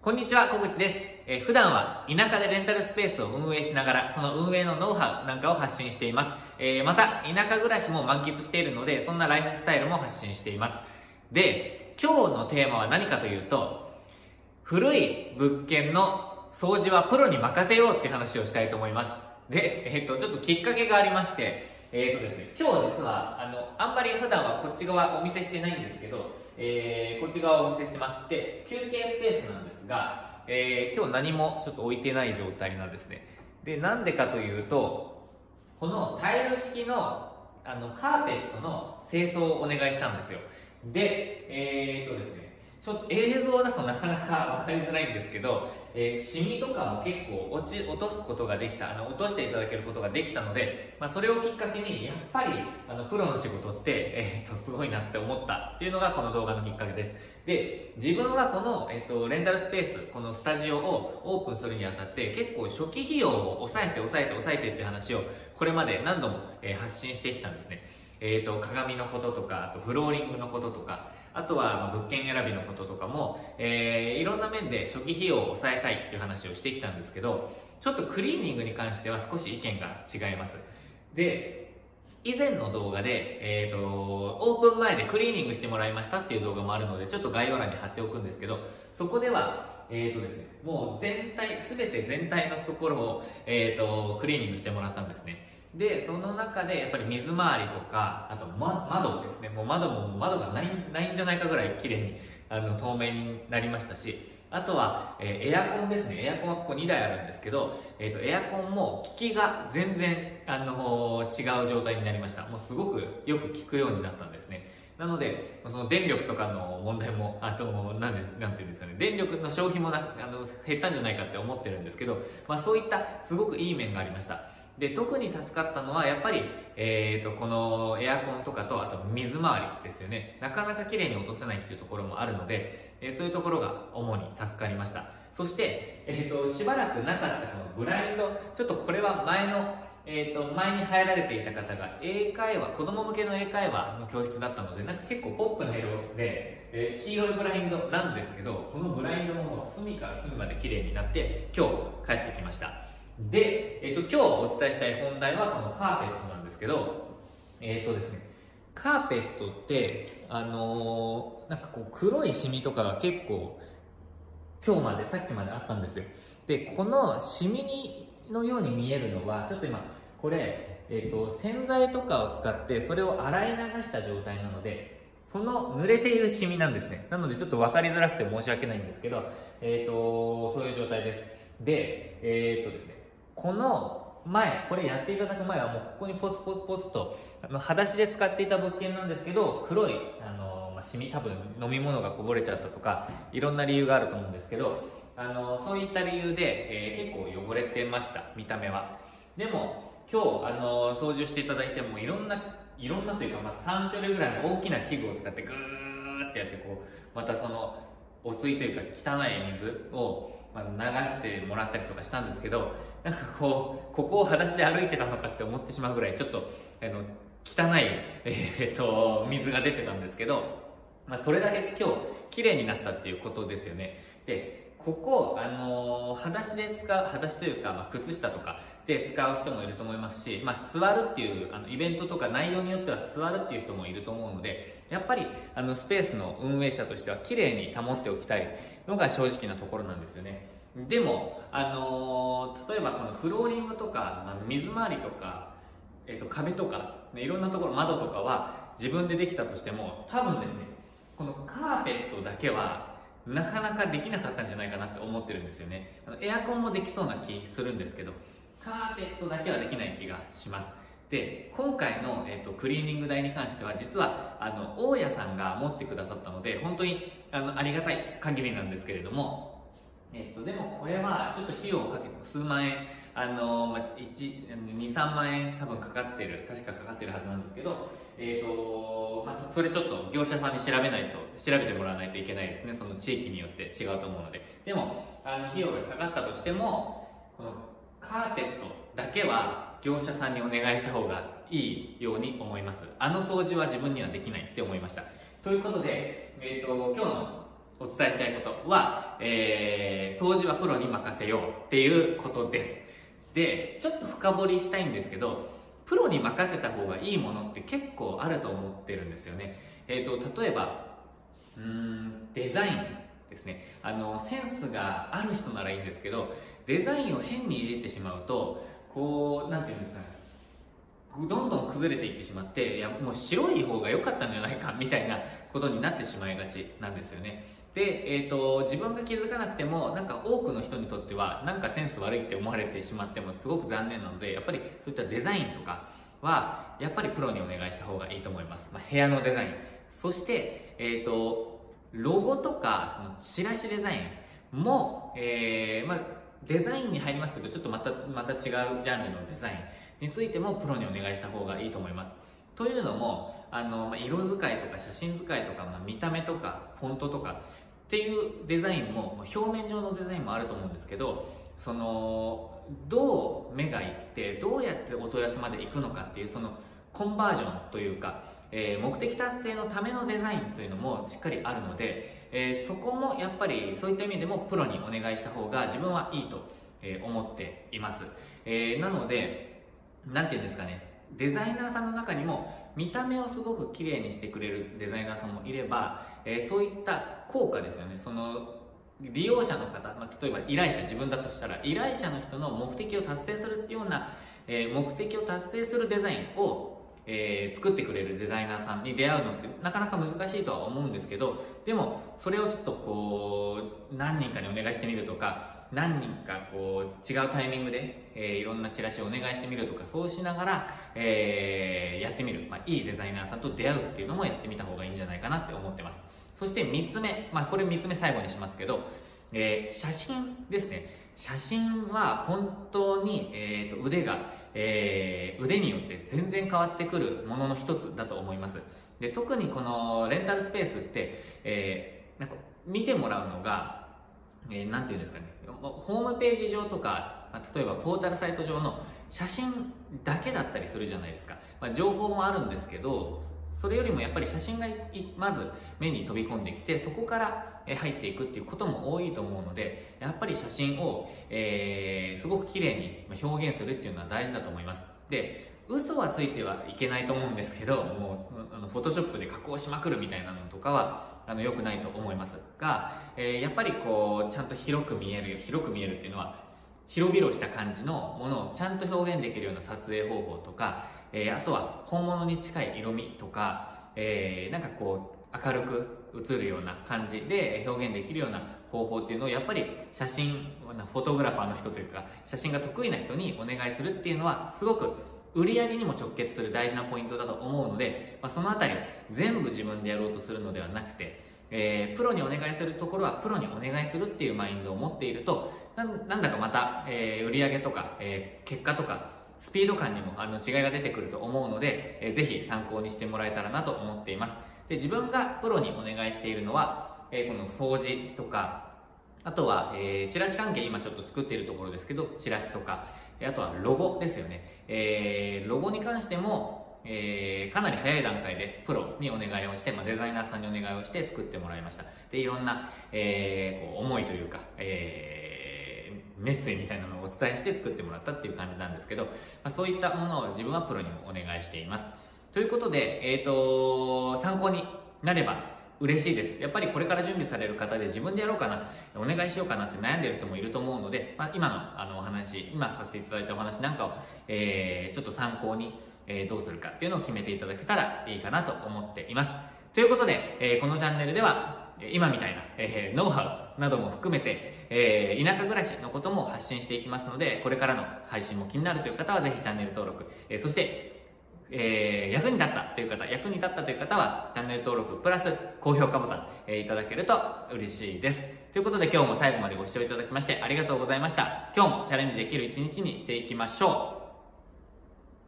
こんにちは、小口です。え普段は田舎でレンタルスペースを運営しながら、その運営のノウハウなんかを発信しています。えーまた、田舎暮らしも満喫しているので、そんなライフスタイルも発信しています。で、今日のテーマは何かというと、古い物件の掃除はプロに任せようって話をしたいと思います。で、えっ、と、ちょっときっかけがありまして、えっ、とですね、今日実は、あの、あんまり普段はこっち側お見せしてないんですけど、えーこっち側をお見せしてます。で、休憩スペースなんですが、えー今日何もちょっと置いてない状態なんですね。で、なんでかというと、このタイル式のあのカーペットの清掃をお願いしたんですよ。で、えーっとですね、ちょっと映像だとなかなか分かりづらいんですけど、えーシミとかも結構落ち落とすことができたあの落としていただけることができたので、まあ、それをきっかけにやっぱりあのプロの仕事って、えーっとすごいなって思ったっていうのがこの動画のきっかけです。で自分はこの、えーっとレンタルスペースこのスタジオをオープンするにあたって結構初期費用を抑えて抑えて抑えてっていう話をこれまで何度も、えー発信してきたんですね。えー、と鏡のこととかあとフローリングのこととかあとは物件選びのこととかも、えーいろんな面で初期費用を抑えたいっていう話をしてきたんですけどちょっとクリーニングに関しては少し意見が違いますで以前の動画で、えー、とオープン前でクリーニングしてもらいましたっていう動画もあるのでちょっと概要欄に貼っておくんですけどそこではえーとですね、もう全体、すべて全体のところを、えー、とクリーニングしてもらったんですね。で、その中でやっぱり水回りとか、あと、ま、窓ですね、もう窓も窓がないないんじゃないかぐらい綺麗にあの透明になりましたし、あとは、えーエアコンですね。エアコンはここ2台あるんですけど、えー、とエアコンも効きが全然、あのー違う状態になりました。もうすごくよく効くようになったんですね。なので、その電力とかの問題も、あと、なんで、なんていうんですかね、電力の消費もなあの減ったんじゃないかって思ってるんですけど、まあそういったすごくいい面がありました。で、特に助かったのは、やっぱり、えーと、このエアコンとかと、あと水回りですよね。なかなか綺麗に落とせないっていうところもあるので、えーそういうところが主に助かりました。そして、えーと、しばらくなかったこのブラインド、ちょっとこれは前の、えー、と前に入られていた方が英会話子供向けの英会話の教室だったのでなんか結構ポップな色で、え黄色いブラインドなんですけどこのブラインドももう隅から隅まで綺麗になって今日帰ってきましたで、えー、と今日お伝えしたい本題はこのカーペットなんですけどえっ、とですねカーペットってあのーなんかこう黒いシミとかが結構今日までさっきまであったんですよ。でこのシミにのように見えるのはちょっと今これ、えー、と洗剤とかを使ってそれを洗い流した状態なのでその濡れているシミなんですね。なのでちょっと分かりづらくて申し訳ないんですけど、えー、とそういう状態です。でえっ、とですねこの前これやっていただく前はもうここにポツポツポツとあの裸足で使っていた物件なんですけど黒いあの、まあ、シミ多分飲み物がこぼれちゃったとかいろんな理由があると思うんですけどあのそういった理由で、えー結構汚れてました見た目は。でも今日あの操縦していただいてもいろんないろんなというか、まあ、3種類ぐらいの大きな器具を使ってグーってやってこうまたその汚水というか汚い水をま流してもらったりとかしたんですけどなんかこうここを裸足で歩いてたのかって思ってしまうぐらいちょっとあの汚い、えー、と水が出てたんですけど、まあ、それだけ今日綺麗になったっていうことですよね。でここ、あのー裸足で使う裸足というか、まあ、靴下とかで使う人もいると思いますし、まあ、座るっていうあのイベントとか内容によっては座るっていう人もいると思うのでやっぱりあのスペースの運営者としては綺麗に保っておきたいのが正直なところなんですよね。でも、あのー例えばこのフローリングとか、まあ、水回りとか、えっと壁とか、ね、いろんなところ窓とかは自分でできたとしても多分ですねこのカーペットだけはなかなかできなかったんじゃないかなって思ってるんですよね。あのエアコンもできそうな気するんですけどカーペットだけはできない気がします。で今回の、えっとクリーニング代に関しては実はあの大家さんが持ってくださったので本当にあのありがたい限りなんですけれどもえっと、でもこれはちょっと費用をかけても数万円あの、まあ、23万円多分かかってる確かかかってるはずなんですけどえっ、と、ま、それちょっと業者さんに調べないと調べてもらわないといけないですね。その地域によって違うと思うので。でもあの費用がかかったとしてもこのカーペットだけは業者さんにお願いした方がいいように思いますあの掃除は自分にはできないって思いましたということで、えー、と今日のお伝えしたいことは、えー、掃除はプロに任せようっていうことです。で、ちょっと深掘りしたいんですけど、プロに任せた方がいいものって結構あると思ってるんですよね。えっ、ー、と、例えば、うん、デザインですね。あの、センスがある人ならいいんですけど、デザインを変にいじってしまうと、こう、なんていうんですかね、どんどん崩れていってしまっていやもう白い方が良かったんじゃないかみたいなことになってしまいがちなんですよね。で、えーと、自分が気づかなくてもなんか多くの人にとってはなんかセンス悪いって思われてしまってもすごく残念なのでやっぱりそういったデザインとかはやっぱりプロにお願いした方がいいと思います、まあ、部屋のデザイン。そして、えーと、ロゴとかそのチラシデザインも、えーまあ、デザインに入りますけどちょっとまたまた違うジャンルのデザインについてもプロにお願いした方がいいと思います。というのもあのま色使いとか写真使いとか、まあ、見た目とかフォントとかっていうデザインも表面上のデザインもあると思うんですけどそのどう目がいってどうやってお問い合わせまで行くのかっていうそのコンバージョンというか、えー、目的達成のためのデザインというのもしっかりあるので、えー、そこもやっぱりそういった意味でもプロにお願いした方が自分はいいと思っています、えー、なので何て言うんですかね。デザイナーさんの中にも見た目をすごく綺麗にしてくれるデザイナーさんもいれば、えー、そういった効果ですよね。その利用者の方、まあ、例えば依頼者自分だとしたら依頼者の人の目的を達成するような、え、目的を達成するデザインをえー、作ってくれるデザイナーさんに出会うのってなかなか難しいとは思うんですけどでもそれをちょっとこう何人かにお願いしてみるとか何人かこう違うタイミングで、えー、いろんなチラシをお願いしてみるとかそうしながら、えー、やってみる、まあ、いいデザイナーさんと出会うっていうのもやってみた方がいいんじゃないかなって思ってます。そして3つ目、まあ、これ3つ目最後にしますけど、えー、写真ですね。写真は本当に、えーと、腕が、えー、腕によって全然変わってくるものの一つだと思いますで特にこのレンタルスペースって、えー、なんか見てもらうのがえー、ていうんですかね、ホームページ上とか、例えばポータルサイト上の写真だけだったりするじゃないですか。まあ、情報もあるんですけど、それよりもやっぱり写真がまず目に飛び込んできて、そこから入っていくっていうことも多いと思うので、やっぱり写真を、えー、すごく綺麗に表現するっていうのは大事だと思います。で、嘘はついてはいけないと思うんですけど、もう、あの、フォトショップで加工しまくるみたいなのとかは、あの良くないと思いますが、えー、やっぱりこうちゃんと広く見えるよ広く見えるっていうのは広々した感じのものをちゃんと表現できるような撮影方法とか、えー、あとは本物に近い色味とか、えー、なんかこう明るく映るような感じで表現できるような方法っていうのをやっぱり写真フォトグラファーの人というか写真が得意な人にお願いするっていうのはすごく売り上げにも直結する大事なポイントだと思うので、まあ、そのあたり全部自分でやろうとするのではなくて、えー、プロにお願いするところはプロにお願いするっていうマインドを持っているとなんだかまた、えー、売り上げとか、えー、結果とかスピード感にもあの違いが出てくると思うので、えー、ぜひ参考にしてもらえたらなと思っていますで自分がプロにお願いしているのは、えー、この掃除とかあとは、えー、チラシ関係今ちょっと作っているところですけどチラシとかあとはロゴですよね。えー、ロゴに関しても、えー、かなり早い段階でプロにお願いをして、まあ、デザイナーさんにお願いをして作ってもらいました。で、いろんな、えー、こう思いというか、えー、熱意みたいなのをお伝えして作ってもらったっていう感じなんですけど、まあ、そういったものを自分はプロにもお願いしています。ということで、えっ、ー、と、参考になれば嬉しいです。やっぱりこれから準備される方で自分でやろうかな、お願いしようかなって悩んでる人もいると思うので、まあ、今のあのお話、今させていただいたお話なんかを、えー、ちょっと参考に、えー、どうするかっていうのを決めていただけたらいいかなと思っています。ということで、えー、このチャンネルでは、今みたいな、えー、ノウハウなども含めて、えー、田舎暮らしのことも発信していきますので、これからの配信も気になるという方はぜひチャンネル登録、えー、そしてえー、役に立ったという方、役に立ったという方は、チャンネル登録プラス高評価ボタン、えー、いただけると嬉しいです。ということで今日も最後までご視聴いただきましてありがとうございました。今日もチャレンジできる一日にしていきましょう。